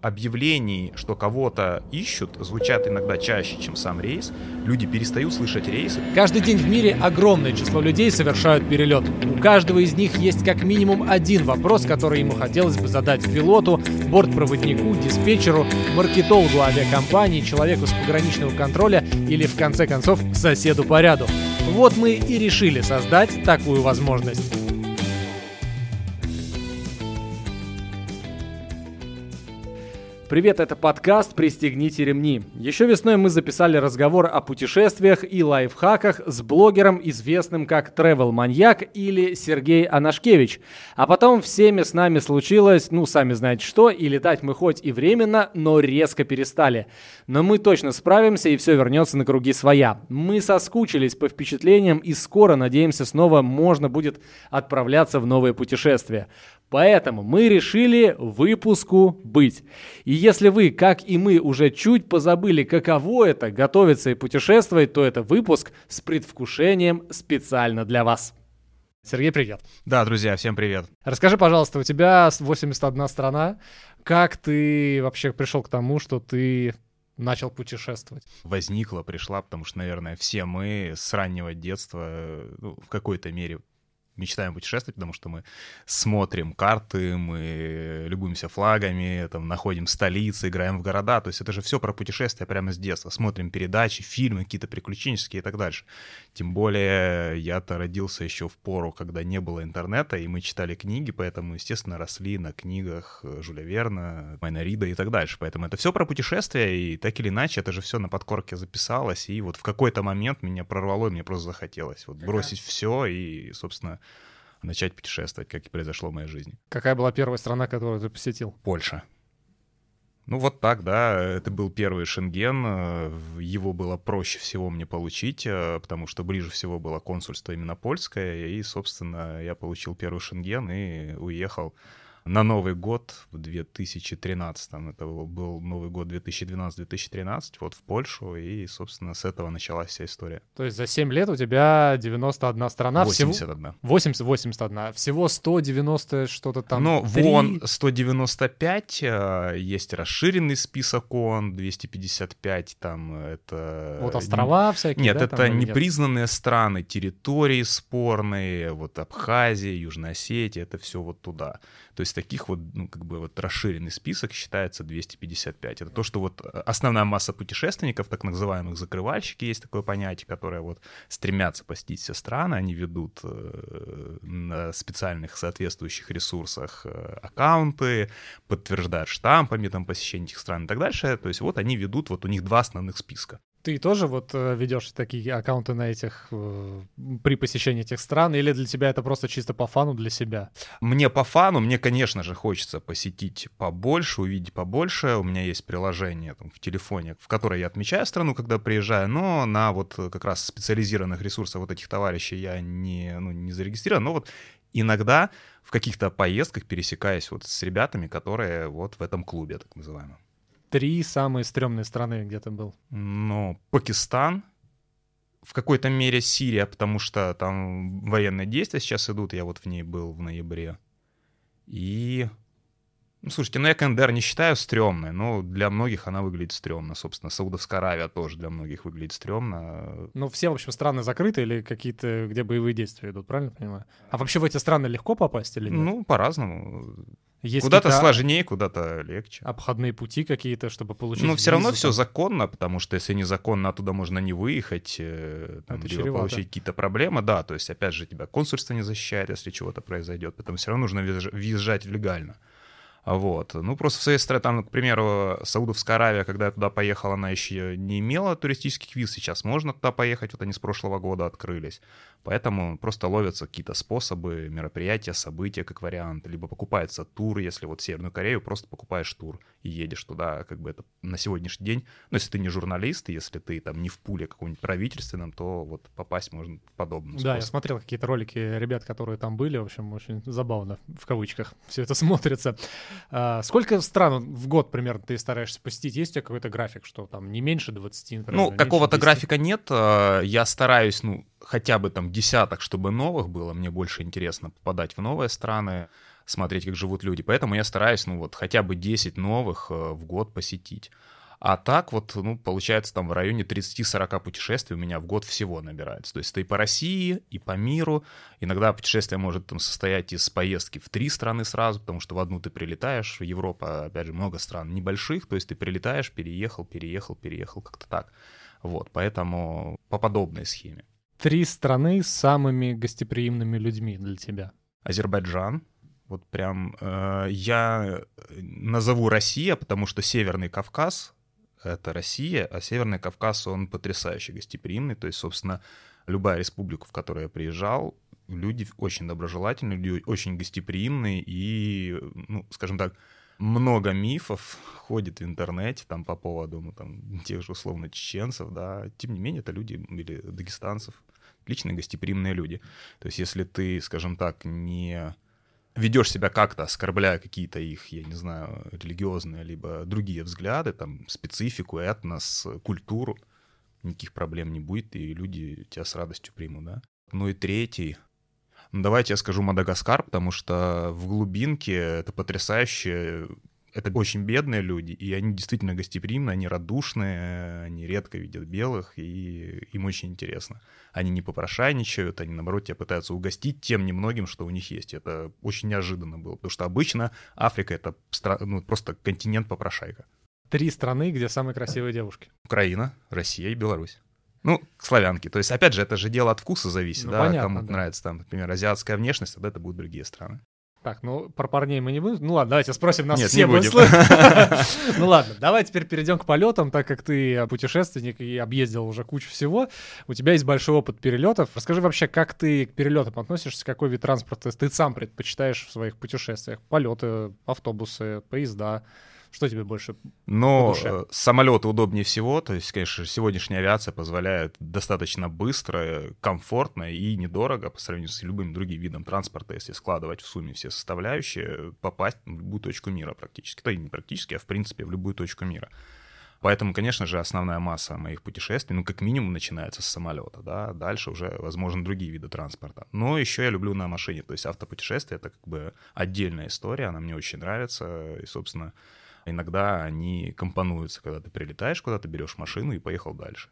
объявлений, что кого-то ищут, звучат иногда чаще, чем сам рейс. Люди перестают слышать рейсы. Каждый день в мире огромное число людей совершают перелет. У каждого из них есть как минимум один вопрос, который ему хотелось бы задать пилоту, бортпроводнику, диспетчеру, маркетологу авиакомпании, человеку с пограничного контроля или, в конце концов, соседу по ряду. Вот мы и решили создать такую возможность. Привет, это подкаст «Пристегните ремни». Еще весной мы записали разговор о путешествиях и лайфхаках с блогером, известным как Travel Маньяк или Сергей Анашкевич. А потом всеми с нами случилось, ну, сами знаете что, и летать мы хоть и временно, но резко перестали. Но мы точно справимся, и все вернется на круги своя. Мы соскучились по впечатлениям, и скоро, надеемся, снова можно будет отправляться в новые путешествия. Поэтому мы решили выпуску быть. И если вы, как и мы, уже чуть позабыли, каково это готовиться и путешествовать, то это выпуск с предвкушением специально для вас. Сергей, привет. Да, друзья, всем привет. Расскажи, пожалуйста, у тебя 81 страна. Как ты вообще пришел к тому, что ты начал путешествовать? Возникла, пришла, потому что, наверное, все мы с раннего детства ну, в какой-то мере мечтаем путешествовать, потому что мы смотрим карты, мы любуемся флагами, там, находим столицы, играем в города. То есть это же все про путешествия прямо с детства. Смотрим передачи, фильмы какие-то приключенческие и так дальше. Тем более я-то родился еще в пору, когда не было интернета, и мы читали книги, поэтому, естественно, росли на книгах Жюля Верна, Майна Рида и так дальше. Поэтому это все про путешествия, и так или иначе это же все на подкорке записалось, и вот в какой-то момент меня прорвало, и мне просто захотелось вот бросить все и, собственно, начать путешествовать, как и произошло в моей жизни. Какая была первая страна, которую ты посетил? Польша. Ну вот так, да, это был первый шенген, его было проще всего мне получить, э, потому что ближе всего было консульство именно польское, и, собственно, я получил первый шенген и уехал на Новый год в 2013, это был Новый год 2012-2013, вот в Польшу, и, собственно, с этого началась вся история. То есть за 7 лет у тебя 91 страна? 81. Всего... 80, 81. Всего 190 что-то там. Ну, 3... вон 195, э, есть расширенный список ООН, 255 там это... Вот острова всякие, Нет, да, это непризнанные нет? страны, территории спорные, вот Абхазия, Южная Осетия, это все вот туда. То есть таких вот, ну, как бы вот расширенный список считается 255. Это то, что вот э, основная масса путешественников, так называемых закрывальщики, есть такое понятие, которые вот стремятся посетить все страны, они ведут э, на специальных соответствующих ресурсах э, аккаунты, подтверждают штампами там посещение этих стран и так дальше. То есть вот они ведут, вот у них два основных списка. Ты тоже вот э, ведешь такие аккаунты на этих э, при посещении этих стран, или для тебя это просто чисто по фану для себя? Мне по фану, мне, конечно же, хочется посетить побольше, увидеть побольше. У меня есть приложение там, в телефоне, в которое я отмечаю страну, когда приезжаю, но на вот как раз специализированных ресурсах вот этих товарищей я не, ну, не зарегистрирован. Но вот иногда в каких-то поездках пересекаюсь вот с ребятами, которые вот в этом клубе, так называемом три самые стрёмные страны, где ты был? Ну, Пакистан, в какой-то мере Сирия, потому что там военные действия сейчас идут, я вот в ней был в ноябре. И... Ну, слушайте, ну я КНДР не считаю стрёмной, но для многих она выглядит стрёмно. Собственно, Саудовская Аравия тоже для многих выглядит стрёмно. Ну, все, в общем, страны закрыты или какие-то, где боевые действия идут, правильно понимаю? А вообще в эти страны легко попасть или нет? Ну, по-разному. Есть куда-то сложнее, куда-то легче. Обходные пути какие-то, чтобы получить. Ну, все равно все законно, потому что если незаконно, оттуда можно не выехать, э, там, либо получить какие-то проблемы. Да, то есть, опять же, тебя консульство не защищает, если чего-то произойдет. Поэтому все равно нужно въезжать легально. Вот. Ну, просто в своей стране, там, к примеру, Саудовская Аравия, когда я туда поехал, она еще не имела туристических виз, сейчас можно туда поехать, вот они с прошлого года открылись. Поэтому просто ловятся какие-то способы, мероприятия, события как вариант, либо покупается тур, если вот в Северную Корею просто покупаешь тур и едешь туда, как бы это на сегодняшний день, ну, если ты не журналист, если ты там не в пуле каком-нибудь правительственном, то вот попасть можно подобным Да, я смотрел какие-то ролики ребят, которые там были, в общем, очень забавно, в кавычках, все это смотрится. А, сколько стран в год примерно ты стараешься посетить? Есть у тебя какой-то график, что там не меньше 20, например? Ну, какого-то графика нет. А, я стараюсь, ну, хотя бы там десяток, чтобы новых было. Мне больше интересно попадать в новые страны. смотреть, как живут люди. Поэтому я стараюсь, ну вот, хотя бы 10 новых э, в год посетить. А так вот, ну, получается, там в районе 30-40 путешествий у меня в год всего набирается. То есть это и по России, и по миру. Иногда путешествие может там состоять из поездки в три страны сразу, потому что в одну ты прилетаешь, Европа, опять же, много стран небольших, то есть ты прилетаешь, переехал, переехал, переехал, как-то так. Вот, поэтому по подобной схеме. Три страны с самыми гостеприимными людьми для тебя. Азербайджан, вот прям э, я назову Россия, потому что Северный Кавказ это Россия, а Северный Кавказ, он потрясающе гостеприимный. То есть, собственно, любая республика, в которую я приезжал, люди очень доброжелательные, люди очень гостеприимные и, ну, скажем так, много мифов ходит в интернете там по поводу, ну, там, тех же условно чеченцев, да, тем не менее, это люди или дагестанцев, отличные гостеприимные люди. То есть, если ты, скажем так, не ведешь себя как-то, оскорбляя какие-то их, я не знаю, религиозные, либо другие взгляды, там, специфику, этнос, культуру, никаких проблем не будет, и люди тебя с радостью примут, да. Ну и третий, ну, давайте я скажу Мадагаскар, потому что в глубинке это потрясающе это очень бедные люди, и они действительно гостеприимны, они радушные, они редко видят белых, и им очень интересно. Они не попрошайничают, они, наоборот, тебя пытаются угостить тем немногим, что у них есть. Это очень неожиданно было, потому что обычно Африка — это ну, просто континент попрошайка. Три страны, где самые красивые девушки. Украина, Россия и Беларусь. Ну, славянки. То есть, опять же, это же дело от вкуса зависит, ну, да, понятно, кому да. нравится там, например, азиатская внешность, тогда это будут другие страны. Так, ну про парней мы не будем. Ну ладно, давайте спросим нас Нет, все не будем. Ну ладно, давай теперь перейдем к полетам, так как ты путешественник и объездил уже кучу всего. У тебя есть большой опыт перелетов. Расскажи вообще, как ты к перелетам относишься, какой вид транспорта ты сам предпочитаешь в своих путешествиях? Полеты, автобусы, поезда. Что тебе больше Но э, самолеты удобнее всего, то есть, конечно, сегодняшняя авиация позволяет достаточно быстро, комфортно и недорого по сравнению с любым другим видом транспорта, если складывать в сумме все составляющие, попасть в любую точку мира практически. То и не практически, а в принципе в любую точку мира. Поэтому, конечно же, основная масса моих путешествий, ну, как минимум, начинается с самолета, да, дальше уже, возможно, другие виды транспорта. Но еще я люблю на машине, то есть автопутешествие — это как бы отдельная история, она мне очень нравится, и, собственно, Иногда они компонуются, когда ты прилетаешь куда-то, берешь машину и поехал дальше.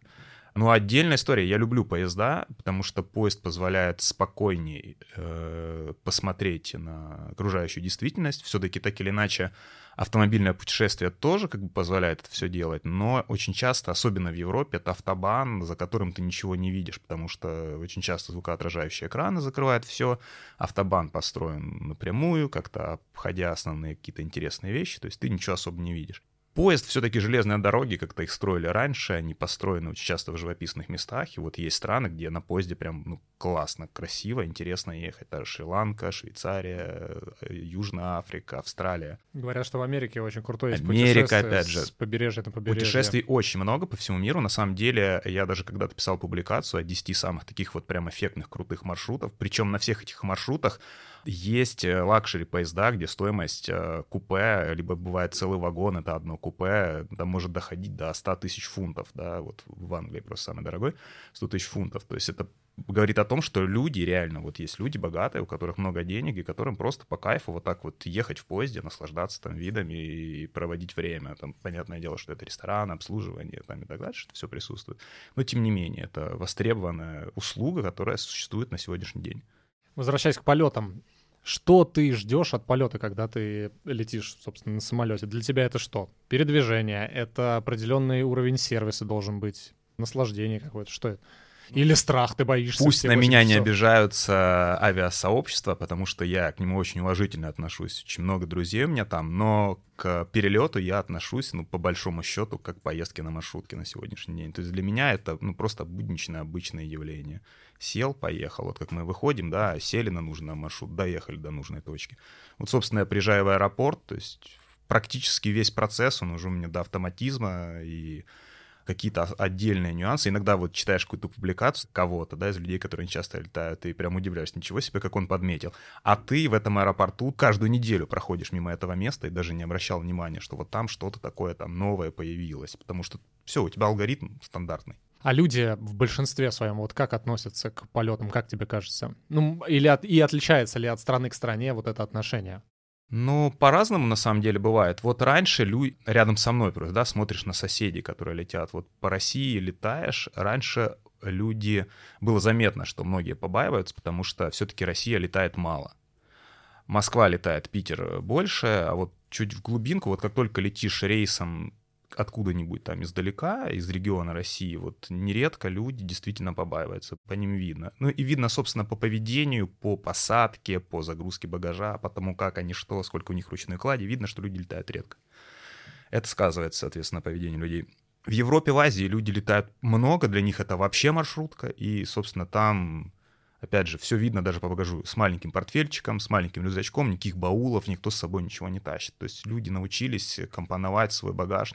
Ну, отдельная история. Я люблю поезда, потому что поезд позволяет спокойнее э, посмотреть на окружающую действительность. Все-таки так или иначе автомобильное путешествие тоже как бы позволяет это все делать, но очень часто, особенно в Европе, это автобан, за которым ты ничего не видишь, потому что очень часто звукоотражающие экраны закрывают все. Автобан построен напрямую, как-то обходя основные какие-то интересные вещи, то есть ты ничего особо не видишь. Поезд все-таки железные дороги, как-то их строили раньше, они построены очень часто в живописных местах, и вот есть страны, где на поезде прям ну, классно, красиво, интересно ехать. Это Шри-Ланка, Швейцария, э, Южная Африка, Австралия. Говорят, что в Америке очень крутой есть Америка, опять же. С побережья на побережье. Путешествий очень много по всему миру. На самом деле, я даже когда-то писал публикацию о 10 самых таких вот прям эффектных, крутых маршрутов. Причем на всех этих маршрутах есть э, luxury поезда, где стоимость э, купе, либо бывает целый вагон, это одно купе, там может доходить до 100 тысяч фунтов, да, вот в Англии просто самый дорогой, 100 тысяч фунтов. То есть это говорит о том, что люди реально, вот есть люди богатые, у которых много денег, и которым просто по кайфу вот так вот ехать в поезде, наслаждаться там видами и проводить время. Там, понятное дело, что это ресторан, обслуживание там и так далее, что все присутствует. Но, тем не менее, это востребованная услуга, которая существует на сегодняшний день. Возвращаясь к полетам, что ты ждешь от полета, когда ты летишь, собственно, на самолете? Для тебя это что? Передвижение, это определенный уровень сервиса должен быть, наслаждение какое-то, что это? Или страх, ты боишься? Пусть на меня часов. не обижаются авиасообщества, потому что я к нему очень уважительно отношусь. Очень много друзей у меня там, но к перелету я отношусь, ну, по большому счету, как к поездке на маршрутке на сегодняшний день. То есть для меня это, ну, просто будничное, обычное явление. Сел, поехал. Вот как мы выходим, да, сели на нужный маршрут, доехали до нужной точки. Вот, собственно, я приезжаю в аэропорт, то есть практически весь процесс, он уже у меня до автоматизма, и какие-то отдельные нюансы. Иногда вот читаешь какую-то публикацию кого-то, да, из людей, которые часто летают, и прям удивляешься, ничего себе, как он подметил. А ты в этом аэропорту каждую неделю проходишь мимо этого места и даже не обращал внимания, что вот там что-то такое там новое появилось, потому что все, у тебя алгоритм стандартный. А люди в большинстве своем вот как относятся к полетам, как тебе кажется? Ну, или от, и отличается ли от страны к стране вот это отношение? Ну, по-разному на самом деле бывает. Вот раньше люди рядом со мной просто, да, смотришь на соседей, которые летят. Вот по России летаешь, раньше люди... Было заметно, что многие побаиваются, потому что все-таки Россия летает мало. Москва летает, Питер больше, а вот чуть в глубинку, вот как только летишь рейсом откуда-нибудь там издалека, из региона России, вот нередко люди действительно побаиваются, по ним видно. Ну и видно, собственно, по поведению, по посадке, по загрузке багажа, по тому, как они что, сколько у них ручной клади, видно, что люди летают редко. Это сказывается, соответственно, на поведении людей. В Европе, в Азии люди летают много, для них это вообще маршрутка, и, собственно, там Опять же, все видно даже по багажу. С маленьким портфельчиком, с маленьким рюкзачком, никаких баулов, никто с собой ничего не тащит. То есть люди научились компоновать свой багаж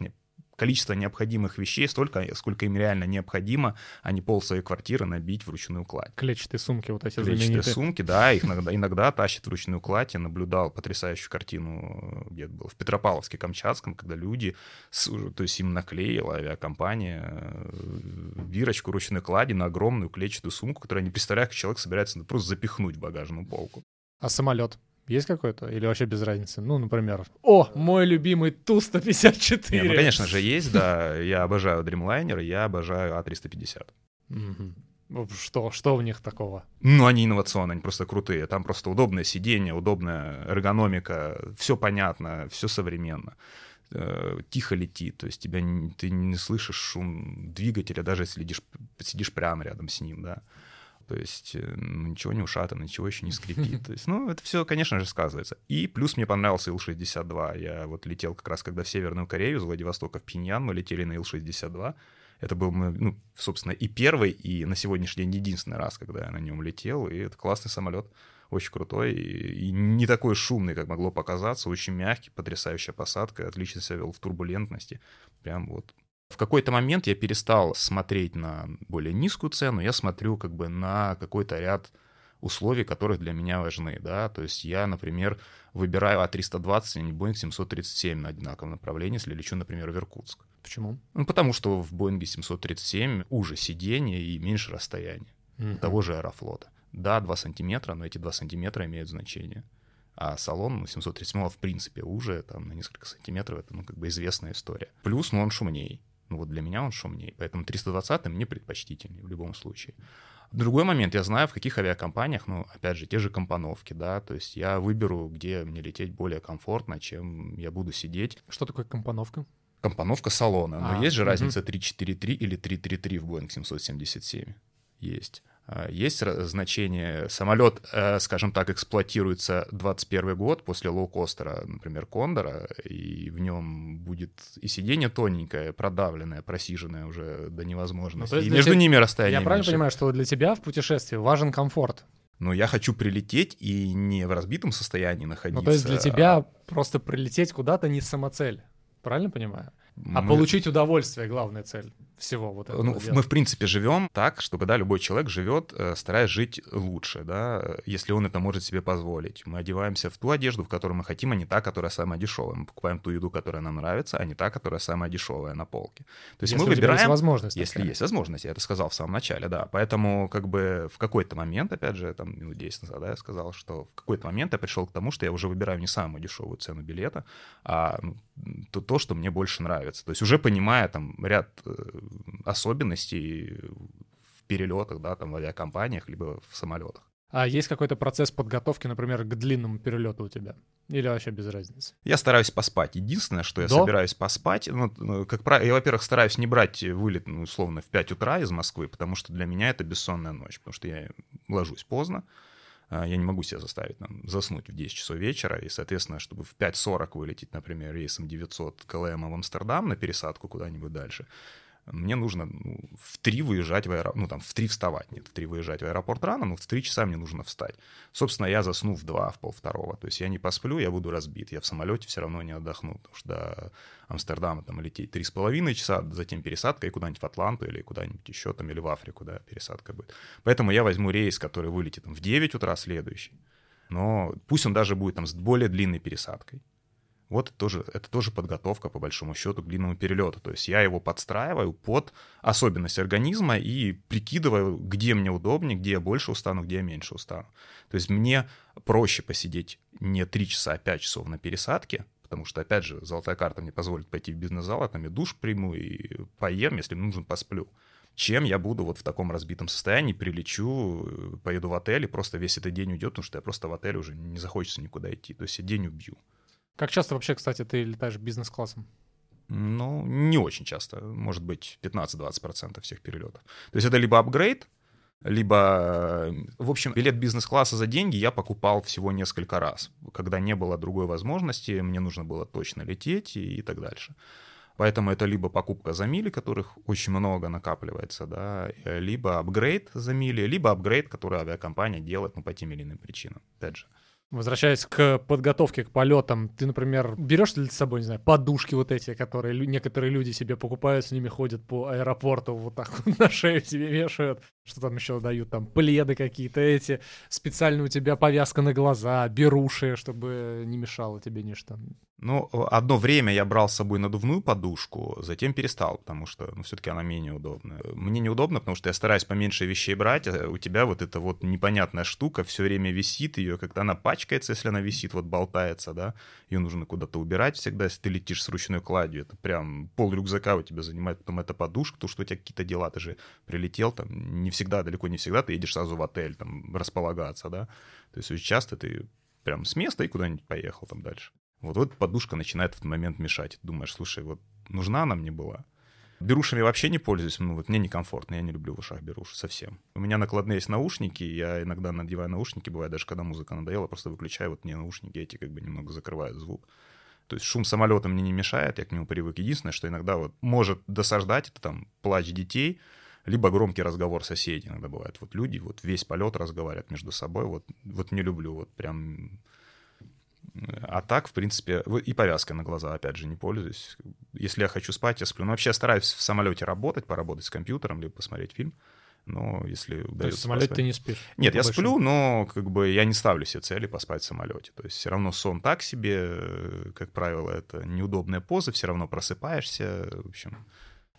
количество необходимых вещей столько, сколько им реально необходимо, а не пол своей квартиры набить вручную кладь. Клетчатые сумки вот эти Клетчатые знаменитые. сумки, да, их иногда, иногда тащат вручную кладь. Я наблюдал потрясающую картину, где это было, в Петропавловске, Камчатском, когда люди, то есть им наклеила авиакомпания э, бирочку ручной клади на огромную клетчатую сумку, которую они представляют, как человек собирается просто запихнуть в багажную полку. А самолет? Есть какой-то? Или вообще без разницы? Ну, например, о, мой любимый Ту-154. Не, ну, конечно же, есть, да. Я обожаю Dreamliner, я обожаю А350. Что, что в них такого? Ну, они инновационные, они просто крутые. Там просто удобное сиденье, удобная эргономика, все понятно, все современно э, тихо летит, то есть тебя ты не слышишь шум двигателя, даже если сидишь, сидишь прямо рядом с ним, да то есть э, ну, ничего не ушатано, ничего еще не скрипит. То есть, ну, это все, конечно же, сказывается. И плюс мне понравился Ил-62. Я вот летел как раз, когда в Северную Корею, из Владивостока в Пиньян, мы летели на Ил-62. Это был, ну, собственно, и первый, и на сегодняшний день единственный раз, когда я на нем летел. И это классный самолет, очень крутой и, и не такой шумный, как могло показаться, очень мягкий, потрясающая посадка, отлично себя вел в турбулентности. Прям вот в какой-то момент я перестал смотреть на более низкую цену, я смотрю как бы на какой-то ряд условий, которые для меня важны, да, то есть я, например, выбираю А320, а не Boeing 737 на одинаковом направлении, если лечу, например, в Иркутск. Почему? Ну, потому что в Boeing 737 уже сиденье и меньше расстояния mm-hmm. того же Аэрофлота. Да, 2 сантиметра, но эти 2 сантиметра имеют значение. А салон ну, 737 в принципе уже там на несколько сантиметров, это ну как бы известная история. Плюс, ну он шумнее. Ну вот для меня он шумнее, поэтому 320 мне предпочтительнее в любом случае. Другой момент, я знаю, в каких авиакомпаниях, ну, опять же, те же компоновки, да, то есть я выберу, где мне лететь более комфортно, чем я буду сидеть. Что такое компоновка? Компоновка салона. Но а, есть же угу. разница 343 или 333 в Boeing 777. Есть. А, есть значение, самолет, э, скажем так, эксплуатируется 21 год после лоукостера, например, Кондора, и в нем будет и сиденье тоненькое, продавленное, просиженное уже до невозможности, ну, и между тебя... ними расстояние Я правильно понимаю, что для тебя в путешествии важен комфорт? но я хочу прилететь и не в разбитом состоянии находиться. Ну, то есть для тебя а... просто прилететь куда-то не самоцель. Правильно понимаю? А мы... получить удовольствие главная цель всего вот этого. Ну, мы в принципе живем так, чтобы да, любой человек живет, э, стараясь жить лучше, да, если он это может себе позволить. Мы одеваемся в ту одежду, в которой мы хотим, а не та, которая самая дешевая. Мы покупаем ту еду, которая нам нравится, а не та, которая самая дешевая на полке. То есть если мы выбираем, есть возможность, если такая. есть возможность, я это сказал в самом начале, да. Поэтому как бы в какой-то момент, опять же, там минут 10 назад, да, я сказал, что в какой-то момент я пришел к тому, что я уже выбираю не самую дешевую цену билета, а ну, то, то, что мне больше нравится. То есть уже понимая там ряд э, особенностей в перелетах, да, там в авиакомпаниях, либо в самолетах. А есть какой-то процесс подготовки, например, к длинному перелету у тебя? Или вообще без разницы? Я стараюсь поспать. Единственное, что я До? собираюсь поспать, ну, ну, как правило, я, во-первых, стараюсь не брать вылет, ну, условно, в 5 утра из Москвы, потому что для меня это бессонная ночь, потому что я ложусь поздно, я не могу себя заставить там, заснуть в 10 часов вечера, и, соответственно, чтобы в 5.40 вылететь, например, рейсом 900 КЛМ в Амстердам на пересадку куда-нибудь дальше, мне нужно ну, в 3 выезжать в аэропорт, ну там в 3 вставать, нет, в 3 выезжать в аэропорт рано, но в 3 часа мне нужно встать. Собственно, я засну в 2, в полвторого, то есть я не посплю, я буду разбит, я в самолете все равно не отдохну, потому что до Амстердама там лететь 3,5 часа, затем пересадка и куда-нибудь в Атланту или куда-нибудь еще там, или в Африку, да, пересадка будет. Поэтому я возьму рейс, который вылетит там, в 9 утра следующий, но пусть он даже будет там с более длинной пересадкой Вот тоже, это тоже подготовка, по большому счету, к длинному перелету. То есть я его подстраиваю под особенность организма и прикидываю, где мне удобнее, где я больше устану, где я меньше устану. То есть мне проще посидеть не 3 часа, а 5 часов на пересадке, потому что, опять же, золотая карта мне позволит пойти в бизнес-зал, а там и душ приму, и поем, если нужен, посплю чем я буду вот в таком разбитом состоянии, прилечу, поеду в отель, и просто весь этот день уйдет, потому что я просто в отеле уже не захочется никуда идти. То есть я день убью. Как часто вообще, кстати, ты летаешь бизнес-классом? Ну, не очень часто. Может быть, 15-20% всех перелетов. То есть это либо апгрейд, либо, в общем, билет бизнес-класса за деньги я покупал всего несколько раз, когда не было другой возможности, мне нужно было точно лететь и, и так дальше. Поэтому это либо покупка за мили, которых очень много накапливается, да, либо апгрейд за мили, либо апгрейд, который авиакомпания делает ну, по тем или иным причинам, опять же. Возвращаясь к подготовке к полетам, ты, например, берешь ли с собой, не знаю, подушки вот эти, которые некоторые люди себе покупают, с ними ходят по аэропорту, вот так вот на шею себе вешают, что там еще дают, там пледы какие-то эти, специально у тебя повязка на глаза, беруши, чтобы не мешало тебе ничто. Ну, одно время я брал с собой надувную подушку, затем перестал, потому что, ну, все-таки она менее удобная. Мне неудобно, потому что я стараюсь поменьше вещей брать, а у тебя вот эта вот непонятная штука все время висит, ее как-то она пачкается, если она висит, вот болтается, да, ее нужно куда-то убирать всегда, если ты летишь с ручной кладью, это прям пол рюкзака у тебя занимает потом эта подушка, то что у тебя какие-то дела, ты же прилетел, там, не всегда, далеко не всегда ты едешь сразу в отель, там, располагаться, да, то есть очень часто ты прям с места и куда-нибудь поехал там дальше. Вот, вот подушка начинает в этот момент мешать. Думаешь, слушай, вот нужна она мне была? Берушами вообще не пользуюсь, ну вот мне некомфортно, я не люблю в ушах беруши совсем. У меня накладные есть наушники, я иногда надеваю наушники, бывает даже когда музыка надоела, просто выключаю, вот мне наушники эти как бы немного закрывают звук. То есть шум самолета мне не мешает, я к нему привык. Единственное, что иногда вот может досаждать, это там плач детей, либо громкий разговор соседей иногда бывает. Вот люди вот весь полет разговаривают между собой, вот, вот не люблю, вот прям а так, в принципе, и повязка на глаза, опять же, не пользуюсь. Если я хочу спать, я сплю. Но вообще я стараюсь в самолете работать, поработать с компьютером, либо посмотреть фильм. Но если. То есть в самолете поспать... ты не спишь? Нет, я сплю, но как бы я не ставлю себе цели поспать в самолете. То есть все равно сон так себе, как правило, это неудобная поза, все равно просыпаешься, в общем...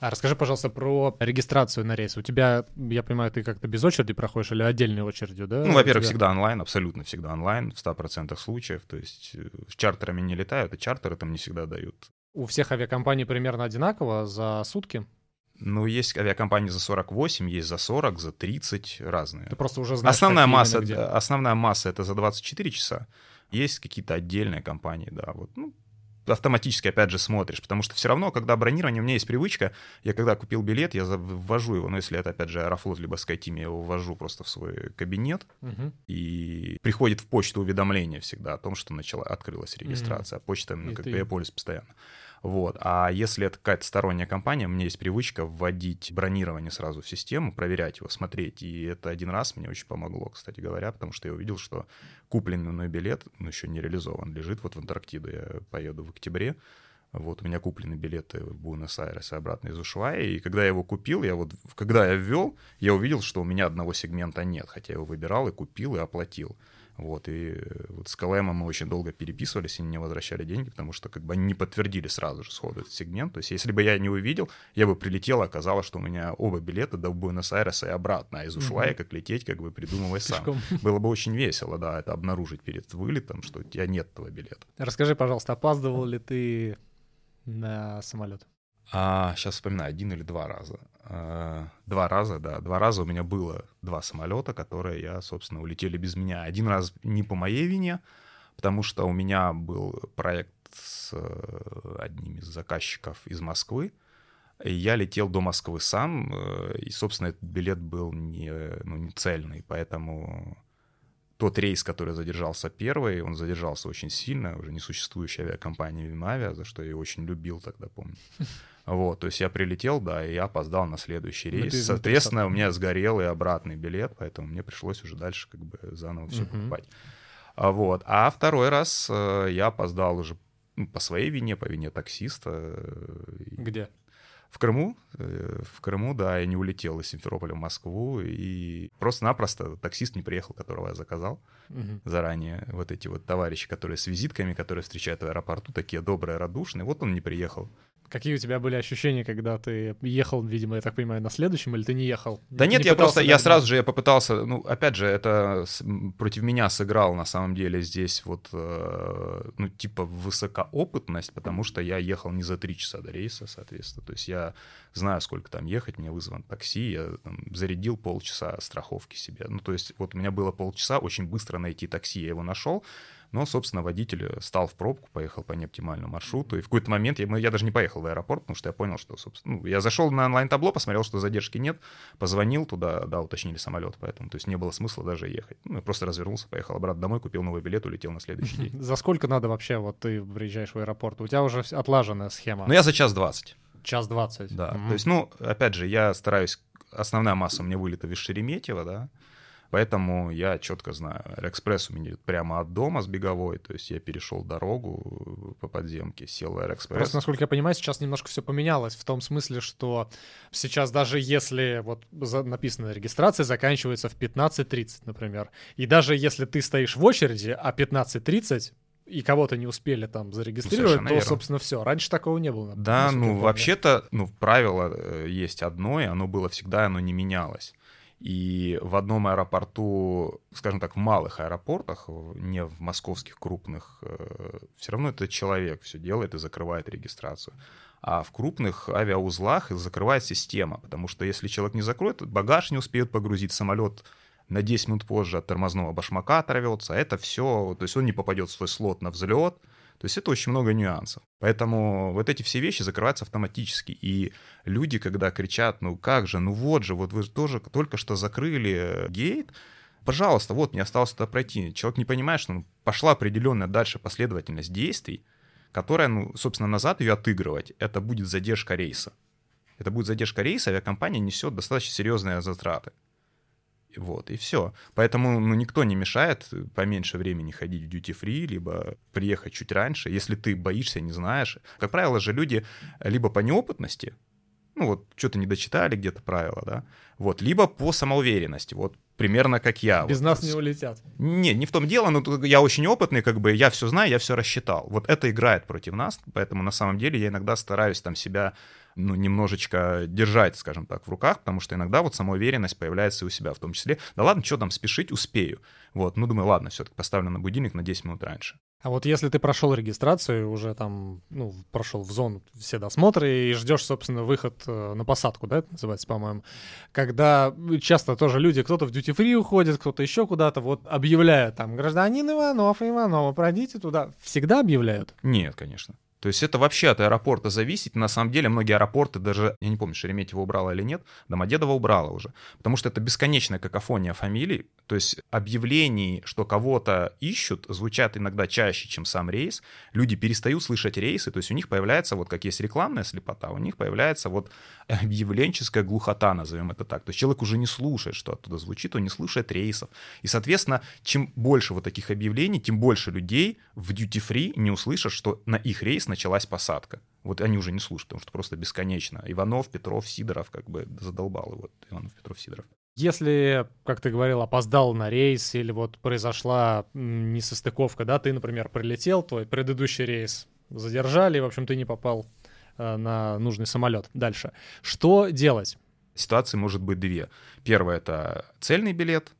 А расскажи, пожалуйста, про регистрацию на рейс. У тебя, я понимаю, ты как-то без очереди проходишь или отдельной очередью, да? Ну, во-первых, всегда онлайн, абсолютно всегда онлайн, в 100% случаев. То есть э, с чартерами не летают, а чартеры там не всегда дают. У всех авиакомпаний примерно одинаково за сутки? Ну, есть авиакомпании за 48, есть за 40, за 30, разные. Ты просто уже знаешь, основная масса, где. основная масса это за 24 часа. Есть какие-то отдельные компании, да, вот, ну, автоматически, опять же, смотришь, потому что все равно, когда бронирование, у меня есть привычка, я когда купил билет, я ввожу его, но если это, опять же, Аэрофлот либо SkyTeam, я его ввожу просто в свой кабинет, угу. и приходит в почту уведомление всегда о том, что начала, открылась регистрация. Угу. Почта, ну, как бы я пользуюсь постоянно. Вот. А если это какая-то сторонняя компания, у меня есть привычка вводить бронирование сразу в систему, проверять его, смотреть. И это один раз мне очень помогло, кстати говоря, потому что я увидел, что купленный мной билет, ну, еще не реализован, лежит вот в Антарктиду. Я поеду в октябре. Вот у меня куплены билеты в Буэнос-Айрес и обратно из Ушуая. И когда я его купил, я вот, когда я ввел, я увидел, что у меня одного сегмента нет, хотя я его выбирал и купил, и оплатил. Вот, и э, вот с КЛМом мы очень долго переписывались и не возвращали деньги, потому что как бы они не подтвердили сразу же сходу этот сегмент. То есть если бы я не увидел, я бы прилетел, а оказалось, что у меня оба билета до Буэнос-Айреса и обратно, а из Ушуая как лететь, как бы придумывай сам. Было бы очень весело, да, это обнаружить перед вылетом, что у тебя нет этого билета. Расскажи, пожалуйста, опаздывал ли ты на самолет? А, сейчас вспоминаю, один или два раза. А, два раза, да, два раза у меня было два самолета, которые, я, собственно, улетели без меня. Один раз не по моей вине, потому что у меня был проект с э, одним из заказчиков из Москвы, и я летел до Москвы сам, э, и, собственно, этот билет был не, ну, не цельный, поэтому тот рейс, который задержался первый, он задержался очень сильно, уже несуществующая авиакомпания Вимавиа, за что я очень любил тогда, помню. Вот, то есть я прилетел, да, и я опоздал на следующий ну, рейс. Соответственно, у меня сгорел и обратный билет, поэтому мне пришлось уже дальше как бы заново все покупать. А вот. А второй раз э, я опоздал уже ну, по своей вине, по вине таксиста. Где? В Крыму, э, в Крыму, да, я не улетел из Симферополя в Москву, и просто-напросто таксист не приехал, которого я заказал Мгм. заранее. Вот эти вот товарищи, которые с визитками, которые встречают в аэропорту, такие добрые, радушные, вот он не приехал. Какие у тебя были ощущения, когда ты ехал, видимо, я так понимаю, на следующем, или ты не ехал? Да Не нет, я пытался просто, я сразу же, я попытался, ну, опять же, это с- против меня сыграл, на самом деле, здесь вот, э, ну, типа, высокоопытность, потому что я ехал не за три часа до рейса, соответственно, то есть я знаю, сколько там ехать, мне вызван такси, я там, зарядил полчаса страховки себе, ну, то есть вот у меня было полчаса очень быстро найти такси, я его нашел, но, собственно, водитель стал в пробку, поехал по неоптимальному маршруту. И в какой-то момент я, ну, я даже не поехал в аэропорт, потому что я понял, что, собственно, ну, я зашел на онлайн-табло, посмотрел, что задержки нет, позвонил туда, да, уточнили самолет, поэтому, то есть не было смысла даже ехать. Ну, я просто развернулся, поехал обратно домой, купил новый билет, улетел на следующий день. За сколько надо вообще, вот ты приезжаешь в аэропорт? У тебя уже отлаженная схема. Но я за час двадцать, Час двадцать. да. Мгм. То есть, ну, опять же, я стараюсь, основная масса у меня вылетов из Шереметьево, да, Поэтому я четко знаю, Аэроэкспресс у меня идет прямо от дома с беговой, то есть я перешел дорогу по подземке, сел в Аэроэкспресс. Просто, насколько я понимаю, сейчас немножко все поменялось в том смысле, что сейчас даже если вот написано регистрация заканчивается в 15.30, например, и даже если ты стоишь в очереди, а 15.30 и кого-то не успели там зарегистрировать, совершенно то, верно. собственно, все. Раньше такого не было. Да, ну вообще-то, ну правило э, есть одно, и оно было всегда, оно не менялось. И в одном аэропорту, скажем так, в малых аэропортах, не в московских крупных, все равно это человек все делает и закрывает регистрацию. А в крупных авиаузлах закрывает система, потому что если человек не закроет, багаж не успеет погрузить, самолет на 10 минут позже от тормозного башмака оторвется, это все, то есть он не попадет в свой слот на взлет, то есть это очень много нюансов. Поэтому вот эти все вещи закрываются автоматически. И люди, когда кричат, ну как же, ну вот же, вот вы же тоже только что закрыли гейт, пожалуйста, вот, мне осталось туда пройти. Человек не понимает, что ну, пошла определенная дальше последовательность действий, которая, ну, собственно, назад ее отыгрывать, это будет задержка рейса. Это будет задержка рейса, авиакомпания несет достаточно серьезные затраты. Вот, и все. Поэтому ну, никто не мешает поменьше времени ходить в duty-free, либо приехать чуть раньше, если ты боишься, не знаешь. Как правило же люди либо по неопытности, ну вот что-то не дочитали где-то правила, да, вот, либо по самоуверенности, вот примерно как я. Без вот, нас не улетят. не, не в том дело, но я очень опытный, как бы я все знаю, я все рассчитал. Вот это играет против нас, поэтому на самом деле я иногда стараюсь там себя ну, немножечко держать, скажем так, в руках, потому что иногда вот самоуверенность появляется и у себя в том числе. Да ладно, что там спешить, успею. Вот, ну думаю, ладно, все-таки поставлю на будильник на 10 минут раньше. А вот если ты прошел регистрацию, уже там, ну, прошел в зону все досмотры и ждешь, собственно, выход э, на посадку, да, это называется, по-моему, когда часто тоже люди, кто-то в duty free уходит, кто-то еще куда-то, вот объявляют там, гражданин Иванов, Иванова, пройдите туда. Всегда объявляют? Нет, конечно. То есть это вообще от аэропорта зависит. На самом деле многие аэропорты даже, я не помню, Шереметьево убрала или нет, Домодедово убрала уже. Потому что это бесконечная какофония фамилий. То есть объявлений, что кого-то ищут, звучат иногда чаще, чем сам рейс. Люди перестают слышать рейсы. То есть у них появляется, вот как есть рекламная слепота, у них появляется вот объявленческая глухота, назовем это так. То есть человек уже не слушает, что оттуда звучит, он не слушает рейсов. И, соответственно, чем больше вот таких объявлений, тем больше людей в duty-free не услышат, что на их рейс началась посадка. Вот они уже не слушают, потому что просто бесконечно. Иванов, Петров, Сидоров, как бы задолбал его. Иванов, Петров, Сидоров. Если, как ты говорил, опоздал на рейс или вот произошла несостыковка, да, ты, например, прилетел, твой предыдущий рейс задержали, и, в общем, ты не попал э, на нужный самолет. Дальше. Что делать? Ситуаций может быть две. Первая — это цельный билет,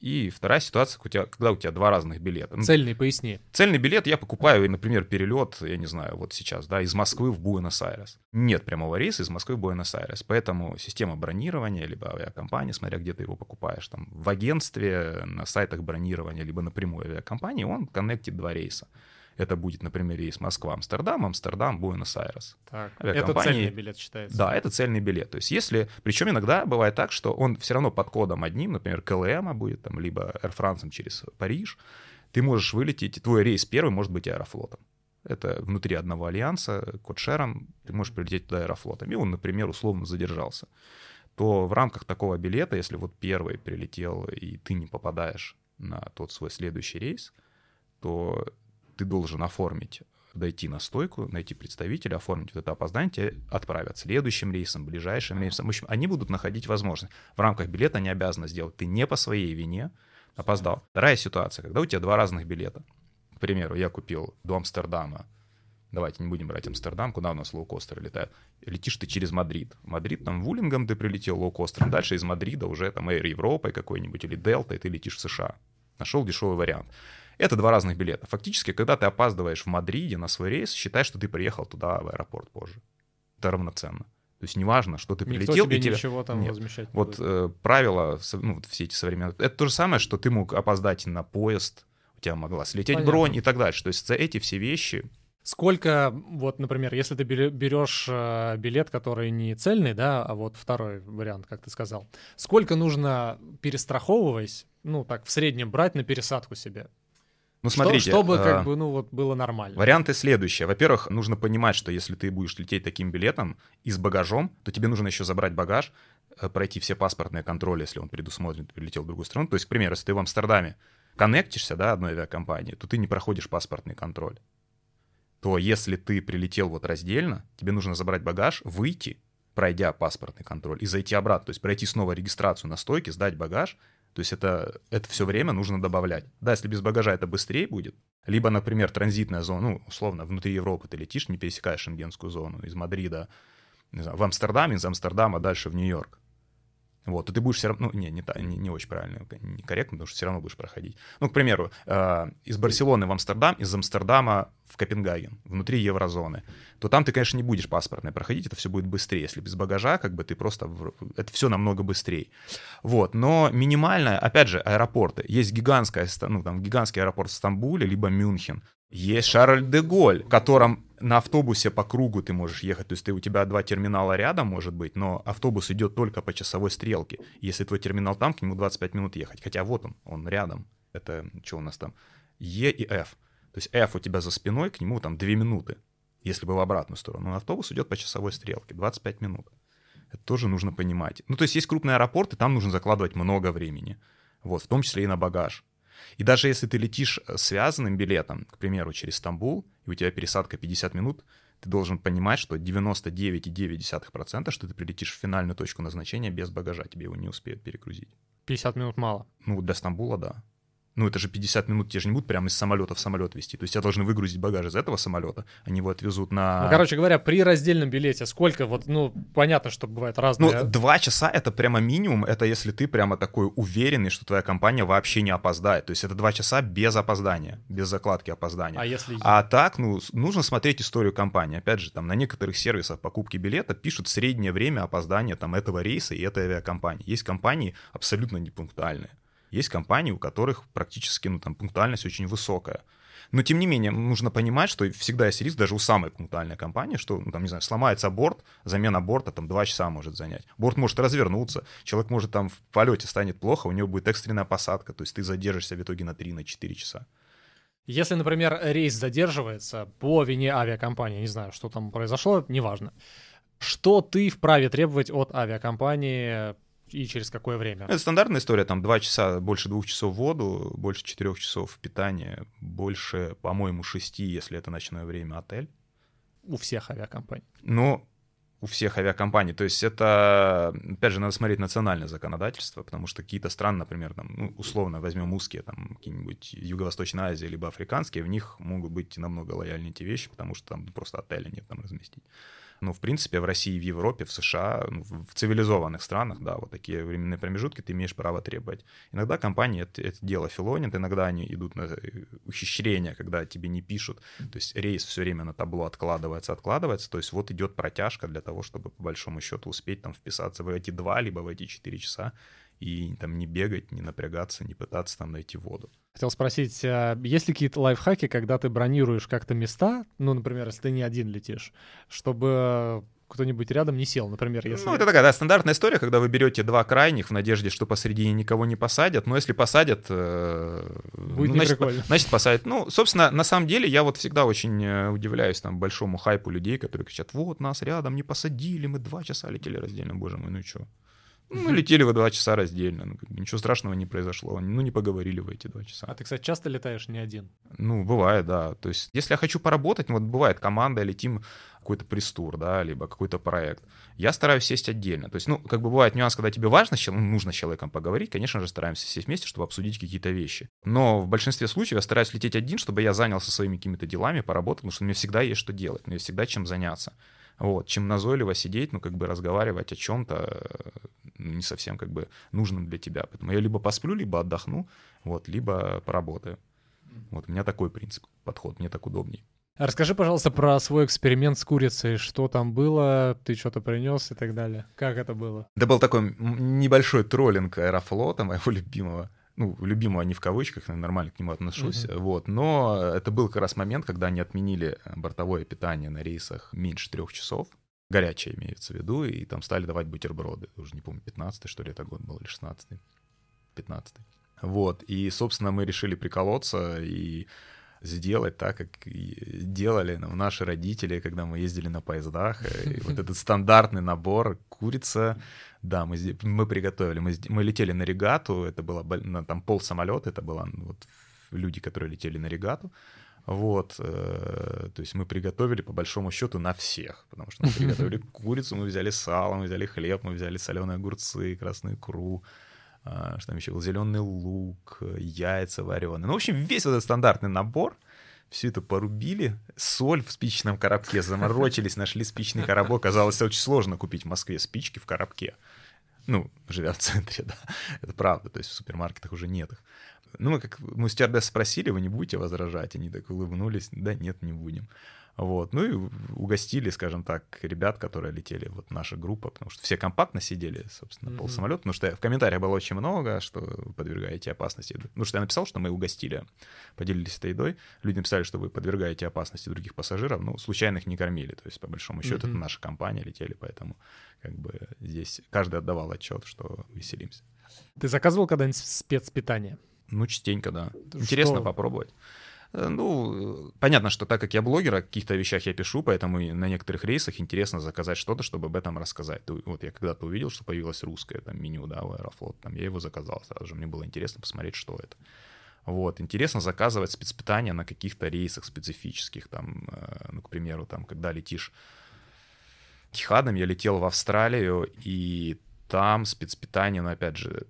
и вторая ситуация, у тебя, когда у тебя два разных билета. Ну, Цельный, поясни. Цельный билет я покупаю, например, перелет, я не знаю, вот сейчас, да, из Москвы в Буэнос-Айрес. Нет прямого рейса из Москвы в Буэнос-Айрес, поэтому система бронирования, либо авиакомпания, смотря где ты его покупаешь, там, в агентстве, на сайтах бронирования, либо напрямую авиакомпании, он коннектит два рейса. Это будет, например, рейс Москва-Амстердам, Амстердам, Буэнос-Айрес. Так, Авиакомпании- это цельный билет считается. Да, это цельный билет. То есть если... Причем иногда бывает так, что он все равно под кодом одним, например, KLM будет, там, либо Air France через Париж, ты можешь вылететь, твой рейс первый может быть аэрофлотом. Это внутри одного альянса, code-share ом, ты можешь прилететь туда аэрофлотом. И он, например, условно задержался. То в рамках такого билета, если вот первый прилетел, и ты не попадаешь на тот свой следующий рейс, то ты должен оформить подойти на стойку, найти представителя, оформить вот это опоздание, тебе отправят следующим рейсом, ближайшим рейсом. В общем, они будут находить возможность. В рамках билета они обязаны сделать. Ты не по своей вине опоздал. Вторая ситуация, когда у тебя два разных билета. К примеру, я купил до Амстердама давайте не будем брать Амстердам, куда у нас лоукостеры летают. Летишь ты через Мадрид. Мадрид, там Vueling ом ты прилетел лоукостером, дальше из Мадрида уже там Air Европой какой-нибудь или Delta, и ты летишь в США. Нашел дешевый вариант. Это два разных билета. Фактически, когда ты опаздываешь в Мадриде на свой рейс, считай, что ты приехал туда в аэропорт позже. Это равноценно. То есть неважно, что ты Никто прилетел. тебе и тебе... ничего там Нет. возмещать не Вот будет. э, правила, ну, вот все эти современные... Это то же самое, что ты мог опоздать на поезд, у тебя могла слететь Понятно. бронь и так дальше. То есть за эти все вещи Сколько, вот, например, если ты бере- берешь э, билет, который не цельный, да, а вот второй вариант, как ты сказал, сколько нужно, перестраховываясь, ну, так, в среднем брать на пересадку себе? Ну, Что- смотрите, чтобы, э, как бы, ну, вот было нормально. Варианты следующие. Во-первых, нужно понимать, что если ты будешь лететь таким билетом и с багажом, то тебе нужно еще забрать багаж, э, пройти все паспортные контроли, если он предусмотрен, ты прилетел в другую страну. То есть, к примеру, если ты в Амстердаме коннектишься, да, одной авиакомпании, то ты не проходишь паспортный контроль. То если ты прилетел вот раздельно, тебе нужно забрать багаж, выйти, пройдя паспортный контроль, и зайти обратно. То есть пройти снова регистрацию на стойке, сдать багаж. То есть это, это все время нужно добавлять. Да, если без багажа это быстрее будет. Либо, например, транзитная зона, ну, условно, внутри Европы ты летишь, не пересекаешь шенгенскую зону из Мадрида не знаю, в Амстердам, из Амстердама дальше в Нью-Йорк. Вот, то ты будешь все равно, ну, не, не, не, не очень правильно, некорректно, потому что все равно будешь проходить. Ну, к примеру, э, из Барселоны в Амстердам, из Амстердама в Копенгаген, внутри еврозоны, то там ты, конечно, не будешь паспортное проходить, это все будет быстрее. Если без багажа, как бы ты просто, в- это все намного быстрее. Вот, но минимальное, опять же, аэропорты. Есть гигантская, ну, там, гигантский аэропорт в Стамбуле, либо Мюнхен. Есть Шарль-де-Голь, в котором на автобусе по кругу ты можешь ехать. То есть ты, у тебя два терминала рядом, может быть, но автобус идет только по часовой стрелке. Если твой терминал там, к нему 25 минут ехать. Хотя вот он, он рядом. Это что у нас там? Е и F. То есть F у тебя за спиной, к нему там 2 минуты. Если бы в обратную сторону. Но автобус идет по часовой стрелке, 25 минут. Это тоже нужно понимать. Ну, то есть есть крупные аэропорты, там нужно закладывать много времени. Вот, в том числе и на багаж. И даже если ты летишь э, связанным билетом, к примеру, через Стамбул, и у тебя пересадка 50 минут, ты должен понимать, что 99,9%, что ты прилетишь в финальную точку назначения без багажа, тебе его не успеют перегрузить. 50 минут мало. Ну, для Стамбула, да. Ну, это же 50 минут, тебе же не будут прямо из самолета в самолет везти. То есть тебя должны выгрузить багаж из этого самолета, они его отвезут на... Ну, короче говоря, при раздельном билете сколько, вот, ну, понятно, что бывает Ну, разные. два часа это прямо минимум, это если ты прямо такой уверенный, что твоя компания вообще не опоздает. То есть это два часа без опоздания, без закладки опоздания. а если... А так, ну, нужно смотреть историю компании. Опять же, там на некоторых сервисах покупки билета пишут среднее время опоздания там этого рейса и этой авиакомпании. Есть компании абсолютно непунктуальные. Есть компании, у которых практически, ну, там, пунктуальность очень высокая. Но, тем не менее, нужно понимать, что всегда есть риск даже у самой пунктуальной компании, что, ну, там, не знаю, сломается борт, замена борта там два часа может занять. Борт может развернуться, человек может там в полете станет плохо, у него будет экстренная посадка, то есть ты задержишься в итоге на 3-4 часа. Если, например, рейс задерживается по вине авиакомпании, не знаю, что там произошло, неважно. Что ты вправе требовать от авиакомпании и через какое время? Это стандартная история, там два часа, больше двух часов в воду, больше четырех часов питания, больше, по-моему, шести, если это ночное время, отель. У всех авиакомпаний. Но у всех авиакомпаний. То есть это, опять же, надо смотреть национальное законодательство, потому что какие-то страны, например, там, ну, условно возьмем узкие, там, какие-нибудь Юго-Восточная Азия, либо африканские, в них могут быть намного лояльнее эти вещи, потому что там просто отеля нет там разместить. Но, в принципе, в России, в Европе, в США, ну, в в цивилизованных странах, да, вот такие временные промежутки ты имеешь право требовать. Иногда компании это, это дело филонят, иногда они идут на э, ухищрения, когда тебе не пишут. То есть рейс все время на табло откладывается, откладывается. То есть вот идет протяжка для того, чтобы по большому счету успеть там вписаться в эти два, либо в эти четыре часа и там не бегать, не напрягаться, не пытаться там найти воду. Хотел спросить, а есть ли какие-то лайфхаки, когда ты бронируешь как-то места, ну, например, если ты не один летишь, чтобы кто-нибудь рядом не сел, например, если... Ну, это такая, да, стандартная история, когда вы берете два крайних в надежде, что посредине никого не посадят, но если посадят... э, Будет ну, значит, прикольно. значит, посадят. Ну, собственно, на самом деле, я вот всегда очень э, удивляюсь там большому хайпу людей, которые кричат, вот, нас рядом не посадили, мы два часа летели раздельно, боже мой, ну и что? Ну, мы летели в два часа раздельно. Ну, как бы ничего страшного не произошло. Ну, не поговорили в эти два часа. А ты, кстати, часто летаешь не один? Ну, бывает, да. То есть, если я хочу поработать, ну, вот бывает команда, летим какой-то престур, да, либо какой-то проект. Я стараюсь сесть отдельно. То есть, ну, как бы бывает нюанс, когда тебе важно, ну, нужно с человеком поговорить, конечно же, стараемся сесть вместе, чтобы обсудить какие-то вещи. Но в большинстве случаев я стараюсь лететь один, чтобы я занялся своими какими-то делами, поработал, потому что мне всегда есть что делать, мне всегда чем заняться. Вот, чем назойливо сидеть, ну, как бы разговаривать о чем-то э, не совсем как бы нужным для тебя. Поэтому я либо посплю, либо отдохну, вот, либо поработаю. Вот у меня такой принцип, подход, мне так удобней. Расскажи, пожалуйста, про свой эксперимент с курицей. Что там было, ты что-то принес и так далее. Как это было? Это был такой небольшой троллинг Аэрофлота, моего любимого. Ну, любимого не в кавычках, нормально к нему отношусь. Uh-huh. Вот. Но это был как раз момент, когда они отменили бортовое питание на рейсах меньше трех часов. Горячее имеется в виду, и там стали давать бутерброды. Уже не помню, 15 что ли это год был, или 16 15 Вот, и, собственно, мы решили приколоться и сделать так, как делали ну, наши родители, когда мы ездили на поездах. И вот этот стандартный набор курица, да, мы, мы приготовили. Мы, мы летели на регату, это было на, там пол самолета, это было ну, вот, люди, которые летели на регату. Вот, э, то есть мы приготовили по большому счету на всех, потому что мы приготовили курицу, мы взяли сало, мы взяли хлеб, мы взяли соленые огурцы, красную икру, что там еще был, зеленый лук, яйца вареные. Ну, в общем, весь вот этот стандартный набор, все это порубили, соль в спичечном коробке, заморочились, нашли спичный коробок. Оказалось, очень сложно купить в Москве спички в коробке. Ну, живя в центре, да, это правда, то есть в супермаркетах уже нет их. Ну, мы как мы стюардесс спросили, вы не будете возражать? Они так улыбнулись, да нет, не будем. Вот. Ну и угостили, скажем так, ребят, которые летели, вот наша группа, потому что все компактно сидели, собственно, mm-hmm. полсамолета, потому что в комментариях было очень много, что вы подвергаете опасности. Потому что я написал, что мы угостили, поделились этой едой. Люди написали, что вы подвергаете опасности других пассажиров, ну, случайных не кормили, то есть, по большому счету, mm-hmm. это наша компания летели, поэтому как бы здесь каждый отдавал отчет, что веселимся. Ты заказывал когда-нибудь спецпитание? Ну, частенько, да. Интересно попробовать. Э, ну, понятно, что так как я блогер, о каких-то вещах я пишу, поэтому на некоторых рейсах интересно заказать что-то, чтобы об этом рассказать. Вот я когда-то увидел, что появилось русское там меню, да, у Аэрофлот, там я его заказал сразу же, мне было интересно посмотреть, что это. Вот, интересно заказывать спецпитание на каких-то рейсах специфических, там, э, ну, к примеру, там, когда летишь Тихадом, я летел в Австралию, и там спецпитание, ну, опять же,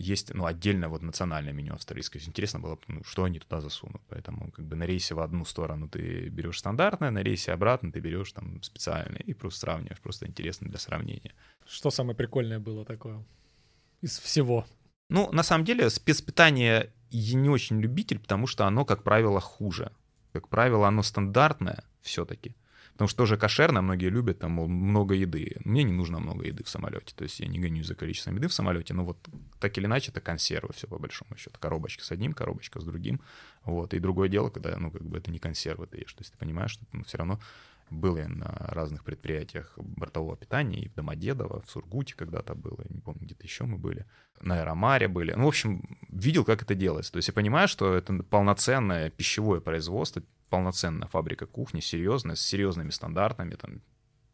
есть ну, отдельное вот национальное меню австралийское. Интересно было, ну, что они туда засунут. Поэтому как бы на рейсе в одну сторону ты берешь стандартное, на рейсе обратно ты берешь там специальное и просто сравниваешь. Просто интересно для сравнения. Что самое прикольное было такое из всего? Ну, на самом деле, спецпитание я не очень любитель, потому что оно, как правило, хуже. Как правило, оно стандартное все-таки. Потому что тоже кошерно, многие любят там много еды. Мне не нужно много еды в самолете. То есть я не гонюсь за количеством еды в самолете, но вот так или иначе это консервы все по большому счету. Коробочка с одним, коробочка с другим. Вот. И другое дело, когда, ну, как бы это не консервы ты ешь. То есть ты понимаешь, что ну, все равно был я на разных предприятиях бортового питания, и в Домодедово, в Сургуте когда-то было, не помню, где-то еще мы были, на Аэромаре были. Ну, в общем, видел, как это делается. То есть я понимаю, что это полноценное пищевое производство, полноценная фабрика кухни, серьезная, с серьезными стандартами, там,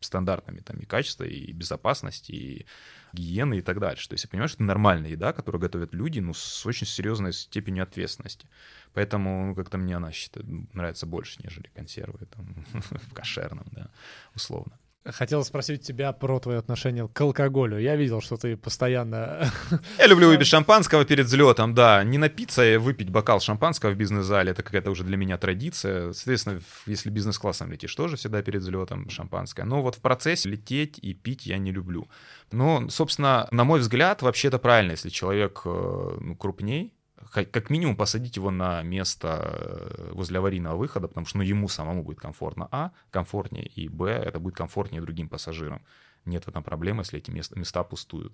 стандартами там, и качества, и безопасности, и гигиены и так дальше. То есть я понимаю, что это нормальная еда, которую готовят люди, ну, с очень серьезной степенью ответственности. Поэтому ну, как-то мне она считает, нравится больше, нежели консервы там, в кошерном, да, условно. Хотел спросить тебя про твое отношение к алкоголю. Я видел, что ты постоянно... Я люблю выпить шампанского перед взлетом, да. Не напиться и выпить бокал шампанского в бизнес-зале. Это какая-то уже для меня традиция. Соответственно, если бизнес-классом летишь, тоже всегда перед взлетом шампанское. Но вот в процессе лететь и пить я не люблю. Но, собственно, на мой взгляд, вообще это правильно, если человек э, ну, крупней, как минимум посадить его на место э, возле аварийного выхода, потому что ну, ему самому будет комфортно, а, комфортнее, и, б, это будет комфортнее другим пассажирам. Нет в этом проблемы, если эти места, места пустуют.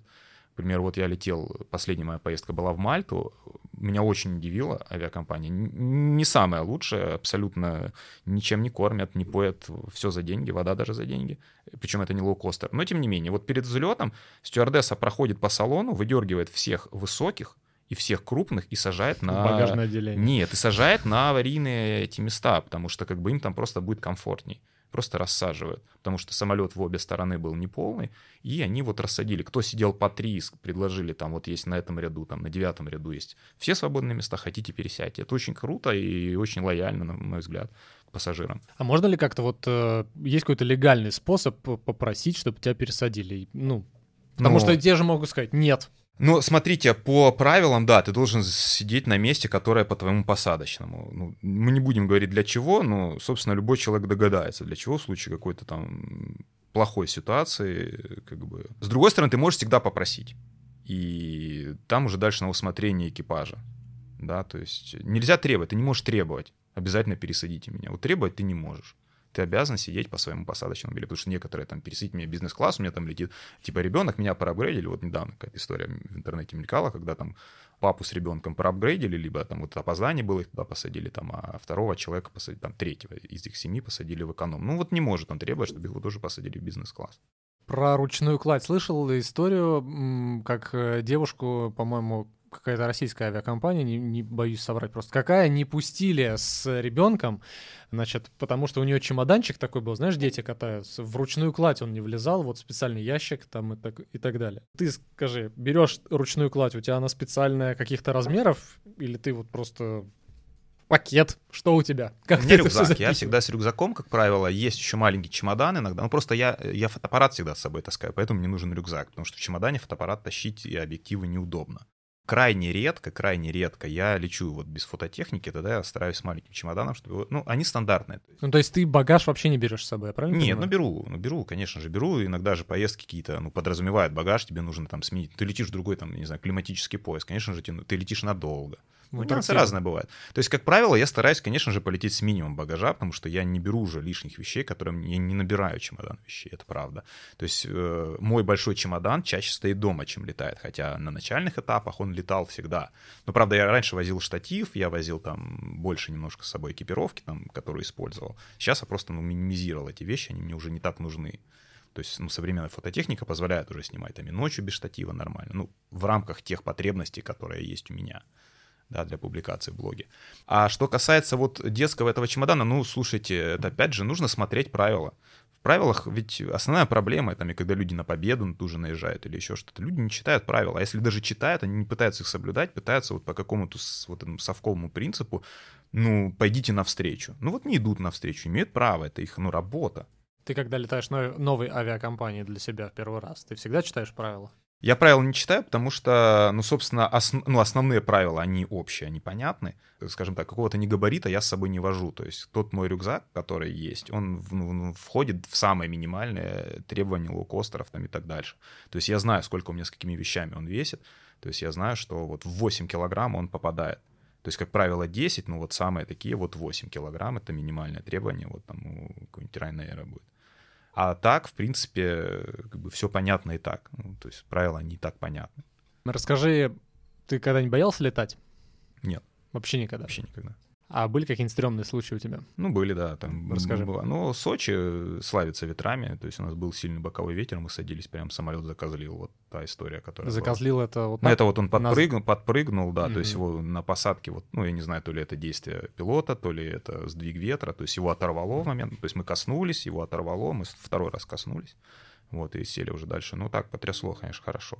Например, вот я летел, последняя моя поездка была в Мальту, меня очень удивила авиакомпания. Не самая лучшая, абсолютно ничем не кормят, не поят, все за деньги, вода даже за деньги. Причем это не лоукостер. Но тем не менее, вот перед взлетом стюардесса проходит по салону, выдергивает всех высоких, и всех крупных и сажает на... Багажное отделение. Нет, и сажает на аварийные эти места, потому что как бы им там просто будет комфортней. просто рассаживают, потому что самолет в обе стороны был неполный, и они вот рассадили. Кто сидел по три, предложили там вот есть на этом ряду, там на девятом ряду есть все свободные места, хотите пересядьте. Это очень круто и очень лояльно, на мой взгляд, к пассажирам. А можно ли как-то вот, э, есть какой-то легальный способ попросить, чтобы тебя пересадили? Ну, потому ну, что те же могут сказать «нет». Ну, смотрите, по правилам, да, ты должен сидеть на месте, которое по твоему посадочному. Ну, мы не будем говорить для чего, но, собственно, любой человек догадается, для чего в случае какой-то там плохой ситуации, как бы. С другой стороны, ты можешь всегда попросить. И там уже дальше на усмотрение экипажа. Да, то есть нельзя требовать, ты не можешь требовать. Обязательно пересадите меня. Вот требовать ты не можешь ты обязан сидеть по своему посадочному билету. Потому что некоторые там пересидеть мне бизнес-класс, у меня там летит, типа, ребенок меня проапгрейдили. Вот недавно какая-то история в интернете мелькала, когда там папу с ребенком проапгрейдили, либо там вот опоздание было, их туда посадили, там, а второго человека посадили, там, третьего из их семьи посадили в эконом. Ну вот не может он требовать, чтобы его тоже посадили в бизнес-класс. Про ручную кладь слышал историю, как э, девушку, по-моему, какая-то российская авиакомпания, не, не боюсь соврать просто, какая не пустили с ребенком, значит, потому что у нее чемоданчик такой был, знаешь, дети катаются, в ручную кладь он не влезал, вот специальный ящик там и так, и так далее. Ты скажи, берешь ручную кладь, у тебя она специальная каких-то размеров, или ты вот просто пакет, что у тебя? Как у меня рюкзак, я всегда с рюкзаком, как правило, есть еще маленький чемодан иногда, ну просто я, я фотоаппарат всегда с собой таскаю, поэтому мне нужен рюкзак, потому что в чемодане фотоаппарат тащить и объективы неудобно крайне редко, крайне редко я лечу вот без фототехники, тогда я стараюсь с маленьким чемоданом, чтобы... Ну, они стандартные. Ну, то есть ты багаж вообще не берешь с собой, правильно? Нет, ну беру, ну беру, конечно же, беру. Иногда же поездки какие-то, ну, подразумевают багаж, тебе нужно там сменить. Ты летишь в другой, там, не знаю, климатический пояс, конечно же, ты, ты летишь надолго. Нюансы разные бывают. То есть, как правило, я стараюсь, конечно же, полететь с минимум багажа, потому что я не беру уже лишних вещей, которые я не набираю чемодан вещей, это правда. То есть, э, мой большой чемодан чаще стоит дома, чем летает, хотя на начальных этапах он летал всегда. Но, правда, я раньше возил штатив, я возил там больше немножко с собой экипировки, там, которую использовал. Сейчас я просто ну, минимизировал эти вещи, они мне уже не так нужны. То есть ну, современная фототехника позволяет уже снимать там и ночью без штатива нормально, ну, в рамках тех потребностей, которые есть у меня да, для публикации в блоге. А что касается вот детского этого чемодана, ну, слушайте, это опять же нужно смотреть правила. В правилах ведь основная проблема, и когда люди на победу на ту же наезжают или еще что-то, люди не читают правила. А если даже читают, они не пытаются их соблюдать, пытаются вот по какому-то вот этому совковому принципу, ну, пойдите навстречу. Ну, вот не идут навстречу, имеют право, это их, ну, работа. Ты когда летаешь новой авиакомпании для себя в первый раз, ты всегда читаешь правила? Я правила не читаю, потому что, ну, собственно, основ, ну, основные правила, они общие, они понятны. Скажем так, какого-то негабарита я с собой не вожу. То есть тот мой рюкзак, который есть, он ну, входит в самые минимальные требования лоукостеров там и так дальше. То есть я знаю, сколько у меня с какими вещами он весит. То есть я знаю, что вот в 8 килограмм он попадает. То есть, как правило, 10, ну вот самые такие вот 8 килограмм — это минимальное требование, вот там у какой-нибудь Ryanair будет. А так, в принципе, как бы все понятно и так. Ну, то есть правила не так понятны. Расскажи, ты когда-нибудь боялся летать? Нет. Вообще никогда? Вообще никогда. А были какие-нибудь стрёмные случаи у тебя? Ну, были, да. Там Расскажи. Было. Ну, Сочи славится ветрами. То есть у нас был сильный боковой ветер, мы садились, прям самолет закозлил. Вот та история, которая Закозлил была. это вот... Ну, это вот он подпрыгнул, нас... подпрыгнул, да. Mm-hmm. То есть его на посадке, вот, ну, я не знаю, то ли это действие пилота, то ли это сдвиг ветра. То есть его оторвало в момент. То есть мы коснулись, его оторвало, мы второй раз коснулись. Вот, и сели уже дальше. Ну, так, потрясло, конечно, хорошо.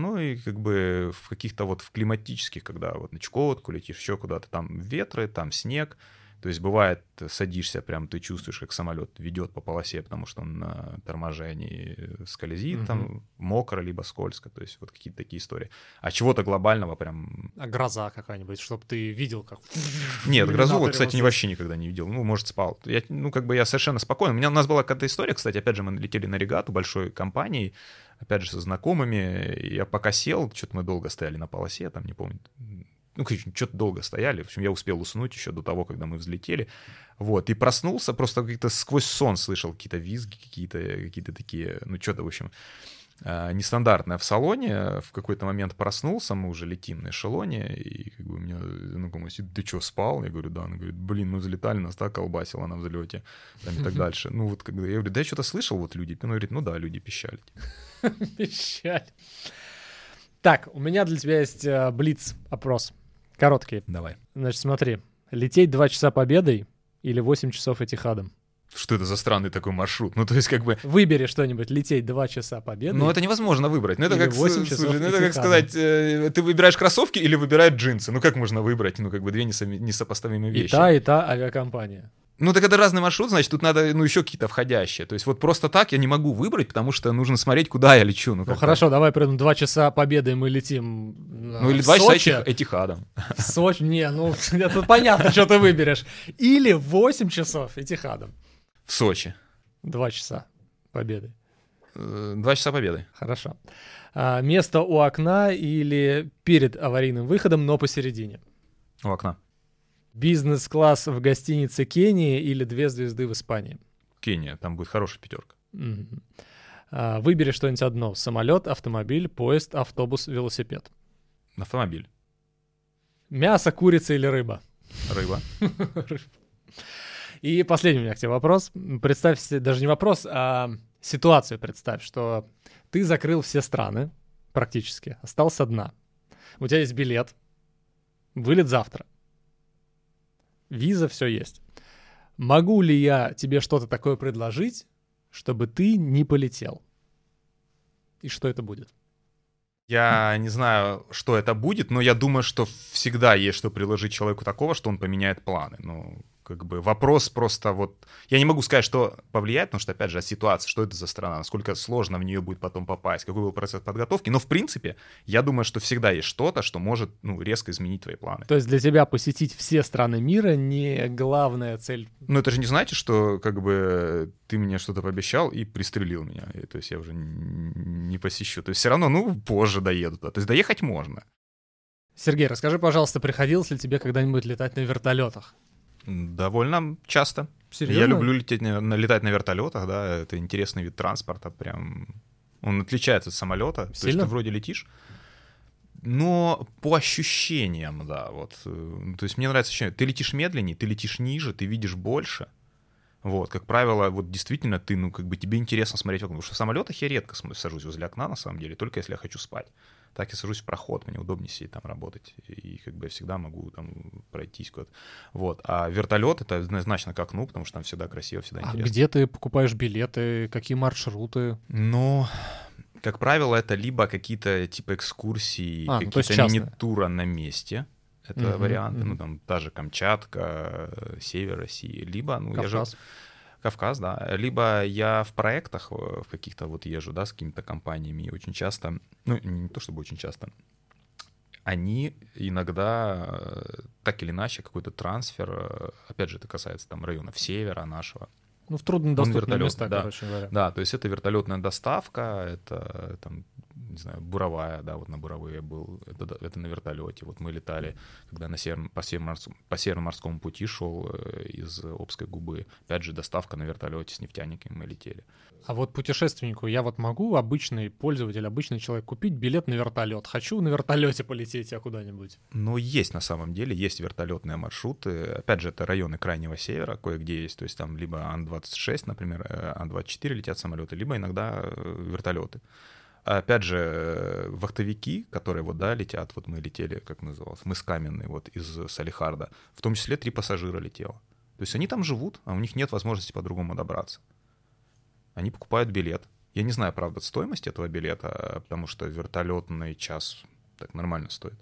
Ну и как бы в каких-то вот в климатических, когда вот на Чукотку летишь, еще куда-то, там ветры, там снег, то есть бывает, садишься, прям ты чувствуешь, как самолет ведет по полосе, потому что он на торможении скользит, угу. там мокро либо скользко, то есть вот какие-то такие истории. А чего-то глобального прям... А гроза какая-нибудь, чтобы ты видел, как... Нет, грозу, вот, кстати, не вообще никогда не видел. Ну, может, спал. Я, ну, как бы я совершенно спокойно. У меня у нас была какая-то история, кстати, опять же, мы летели на регату большой компании, опять же, со знакомыми. Я пока сел, что-то мы долго стояли на полосе, там, не помню, ну, что-то долго стояли. В общем, я успел уснуть еще до того, когда мы взлетели. Вот, и проснулся, просто как-то сквозь сон слышал какие-то визги, какие-то какие такие, ну, что-то, в общем, а, нестандартное в салоне. В какой-то момент проснулся, мы уже летим на эшелоне, и как бы у меня знакомый сидит, ты что, спал? Я говорю, да. Она говорит, блин, мы взлетали, нас так колбасило на взлете, там и так дальше. Ну, вот когда я говорю, да я что-то слышал, вот люди. Он говорит, ну да, люди пищали. Пищали. Так, у меня для тебя есть э, блиц-опрос. Короткий. Давай. Значит, смотри. Лететь 2 часа победой или 8 часов этихадом? что это за странный такой маршрут? Ну, то есть, как бы... Выбери что-нибудь, лететь 2 часа победы. Ну, это невозможно выбрать. Ну, это Или как, 8 с- часов слушай, ну, это как сказать, э, ты выбираешь кроссовки или выбираешь джинсы? Ну, как можно выбрать? Ну, как бы две несо- несопоставимые И вещи. та, и та авиакомпания. Ну, так это разный маршрут, значит, тут надо, ну, еще какие-то входящие. То есть вот просто так я не могу выбрать, потому что нужно смотреть, куда я лечу. Ну, Ну хорошо, давай придем 2 часа победы, мы летим э, Ну, или два часа этих, этихадом. Сочи, не, ну это понятно, что ты выберешь. Или 8 часов этихадом. В Сочи. 2 часа победы. Э, Два часа победы. Хорошо. А, место у окна или перед аварийным выходом, но посередине. У окна. Бизнес-класс в гостинице Кении или две звезды в Испании. Кения, там будет хорошая пятерка. А, Выбери что-нибудь одно. Самолет, автомобиль, поезд, автобус, велосипед. Автомобиль. Мясо, курица или рыба? Рыба. И последний у меня к тебе вопрос. Представь себе, даже не вопрос, а ситуацию представь, что ты закрыл все страны практически, остался одна. У тебя есть билет, вылет завтра. Виза, все есть. Могу ли я тебе что-то такое предложить, чтобы ты не полетел? И что это будет? Я не знаю, что это будет, но я думаю, что всегда есть что приложить человеку такого, что он поменяет планы. Ну, как бы вопрос просто вот... Я не могу сказать, что повлияет, потому что, опять же, ситуация, что это за страна, насколько сложно в нее будет потом попасть, какой был процесс подготовки. Но, в принципе, я думаю, что всегда есть что-то, что может, ну, резко изменить твои планы. То есть для тебя посетить все страны мира не главная цель. Но это же не значит, что, как бы, ты мне что-то пообещал и пристрелил меня. И, то есть я уже не посещу. То есть все равно, ну, позже доеду. туда. То есть доехать можно. Сергей, расскажи, пожалуйста, приходилось ли тебе когда-нибудь летать на вертолетах? Довольно часто. Серьезно? Я люблю лететь на, летать на вертолетах, да, это интересный вид транспорта, прям он отличается от самолета. То есть Сильно? ты вроде летишь, но по ощущениям, да, вот. э, То есть мне нравится ощущение, ты летишь медленнее, ты летишь ниже, ты видишь больше. Вот, как правило, вот действительно ты, ну, как бы тебе интересно смотреть в окно. Потому что в самолетах я редко сажусь возле окна, на самом деле, только если я хочу спать. Так я сажусь в проход, мне удобнее сидеть там работать. И как бы я всегда могу там пройтись куда-то. Вот. А вертолет это однозначно к окну, потому что там всегда красиво, всегда А интересно. где ты покупаешь билеты, какие маршруты? Ну, как правило, это либо какие-то типа экскурсии, А, ну, какие-то частные. мини-тура на месте. Это Мгм, варианты, мгм. ну там та же Камчатка, э, север России, либо, ну я же Кавказ. Да. Либо я в проектах э, в каких-то вот езжу, да, с какими-то компаниями, и очень часто, ну, не то чтобы очень часто, они иногда э, так или иначе какой-то трансфер, э, опять же, это касается там районов севера нашего, Ну, в труднодоступные вертолет, места, да. короче говоря. да, то есть это вертолетная доставка, это там, не знаю, буровая, да, вот на буровые был, это, это на вертолете. Вот мы летали, когда на север, по, североморскому, по североморскому пути шел э, из Обской губы. Опять же, доставка на вертолете с нефтяниками мы летели. А вот путешественнику я вот могу, обычный пользователь, обычный человек, купить билет на вертолет. Хочу на вертолете полететь я куда-нибудь. Но есть на самом деле, есть вертолетные маршруты. Опять же, это районы Крайнего Севера, кое-где есть. То есть там либо Ан-26, например, э, Ан-24 летят самолеты, либо иногда э, вертолеты. А Опять же, э, вахтовики, которые вот, да, летят, вот мы летели, как называлось, мы с Каменной, вот из Салихарда, в том числе три пассажира летело. То есть они там живут, а у них нет возможности по-другому добраться. Они покупают билет. Я не знаю, правда, стоимость этого билета, потому что вертолетный час так нормально стоит.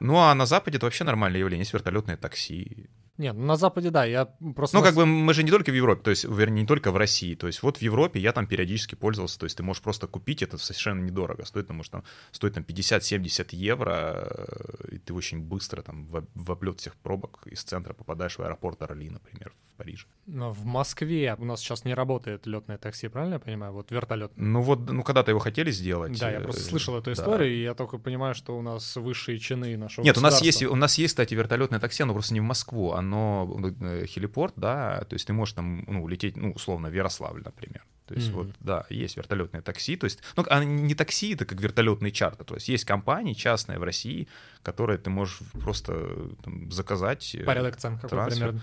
Ну а на Западе это вообще нормальное явление. Есть вертолетные такси. Нет, ну на Западе, да, я просто... Ну, как бы мы же не только в Европе, то есть, вернее, не только в России. То есть, вот в Европе я там периодически пользовался. То есть, ты можешь просто купить это совершенно недорого. Стоит, потому что там стоит там 50-70 евро, э, и ты очень быстро там в, в облет всех пробок из центра попадаешь в аэропорт Орли, например, в Париже. Но в Москве у нас сейчас не работает летное такси, правильно я понимаю? Вот вертолет. Ну вот, ну когда-то его хотели сделать. Да, я э, просто слышал эту да. историю, и я только понимаю, что у нас высшие чины нашего Нет, у нас есть, у нас есть, кстати, вертолетное такси, оно просто не в Москву, оно э, хелипорт, да, то есть ты можешь там, ну, улететь, ну, условно, в Ярославль, например. То есть Мгм. вот, да, есть вертолетное такси, то есть, ну, а не такси, это как вертолетный чартер, то есть есть компании частные в России, которые ты можешь просто э, там, заказать. э, Порядок цен какой трансфер. примерно?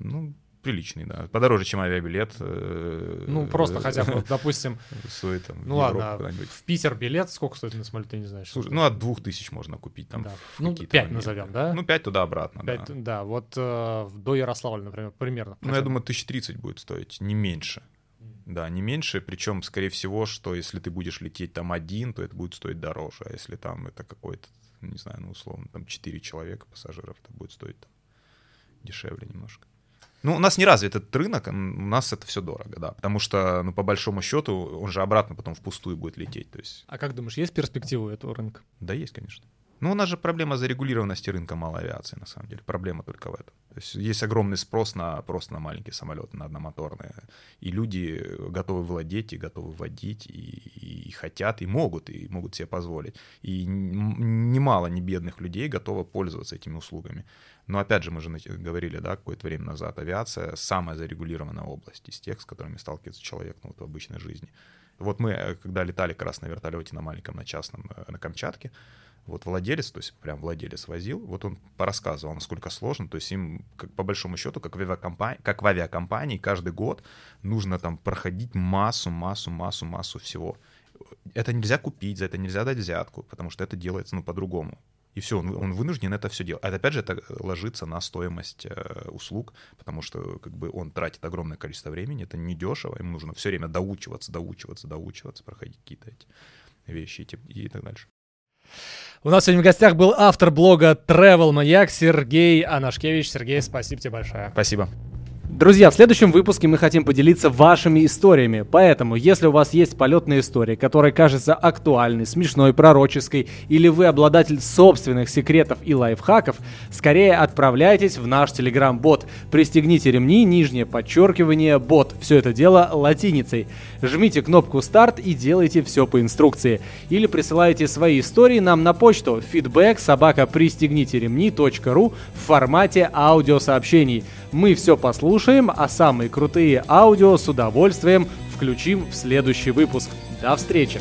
Ну, приличный, да. Подороже, чем авиабилет. э, Ну, просто хотя бы, допустим, Стоит там в ну ладно, в Питер билет сколько стоит на самолет, ты не знаешь? Слушай, ну, от двух тысяч можно купить там. Да. Ну, пять назовем, да? Ну, пять туда-обратно, да. да. вот э, до Ярославля, например, примерно. Ну, я думаю, тысяч тридцать будет стоить, не меньше. Да, не меньше, причем, скорее всего, что если ты будешь лететь там один, то это будет стоить дороже, а если там это какой-то, не знаю, ну, условно, там 4 человека пассажиров, это будет стоить там дешевле немножко. Ну, у нас не развит этот рынок, у нас это все дорого, да, потому что, ну, по большому счету, он же обратно потом впустую будет лететь, то есть, А как думаешь, есть перспективы у этого рынка? да, есть, конечно. Ну, у нас же проблема зарегулированности рынка малой авиации, на самом деле. Проблема только в этом. То есть есть огромный спрос на просто на маленькие самолеты, на одномоторные. И люди готовы владеть, и готовы водить, и, и хотят, и могут, и могут себе позволить. И немало не бедных людей готово пользоваться этими услугами. Но опять же, мы же говорили, да, какое-то время назад, авиация самая зарегулированная область из тех, с которыми сталкивается человек ну, вот в обычной жизни. Вот мы, э, когда летали как раз на вертолете на маленьком, на частном, э, на Камчатке, вот владелец, то есть прям владелец возил, вот он порассказывал, насколько сложно, то есть им, как, по большому счету, как в, авиакомпании, как в авиакомпании, каждый год нужно там проходить массу, массу, массу, массу всего. Это нельзя купить, за это нельзя дать взятку, потому что это делается, ну, по-другому. И все, он, он вынужден это все делать. А опять же, это ложится на стоимость э, услуг, потому что как бы он тратит огромное количество времени, это недешево, ему нужно все время доучиваться, доучиваться, доучиваться, проходить какие-то эти вещи и, и так дальше. У нас сегодня в гостях был автор блога Travel Маяк Сергей Анашкевич. Сергей, спасибо тебе большое. Спасибо. Друзья, в следующем выпуске мы хотим поделиться вашими историями. Поэтому, если у вас есть полетная история, которая кажется актуальной, смешной, пророческой, или вы обладатель собственных секретов и лайфхаков, скорее отправляйтесь в наш телеграм-бот. Пристегните ремни, нижнее подчеркивание, бот. Все это дело латиницей. Жмите кнопку старт и делайте все по инструкции. Или присылайте свои истории нам на почту feedback собака пристегните ремни.ру в формате аудиосообщений. Мы все послушаем, а самые крутые аудио с удовольствием включим в следующий выпуск. До встречи!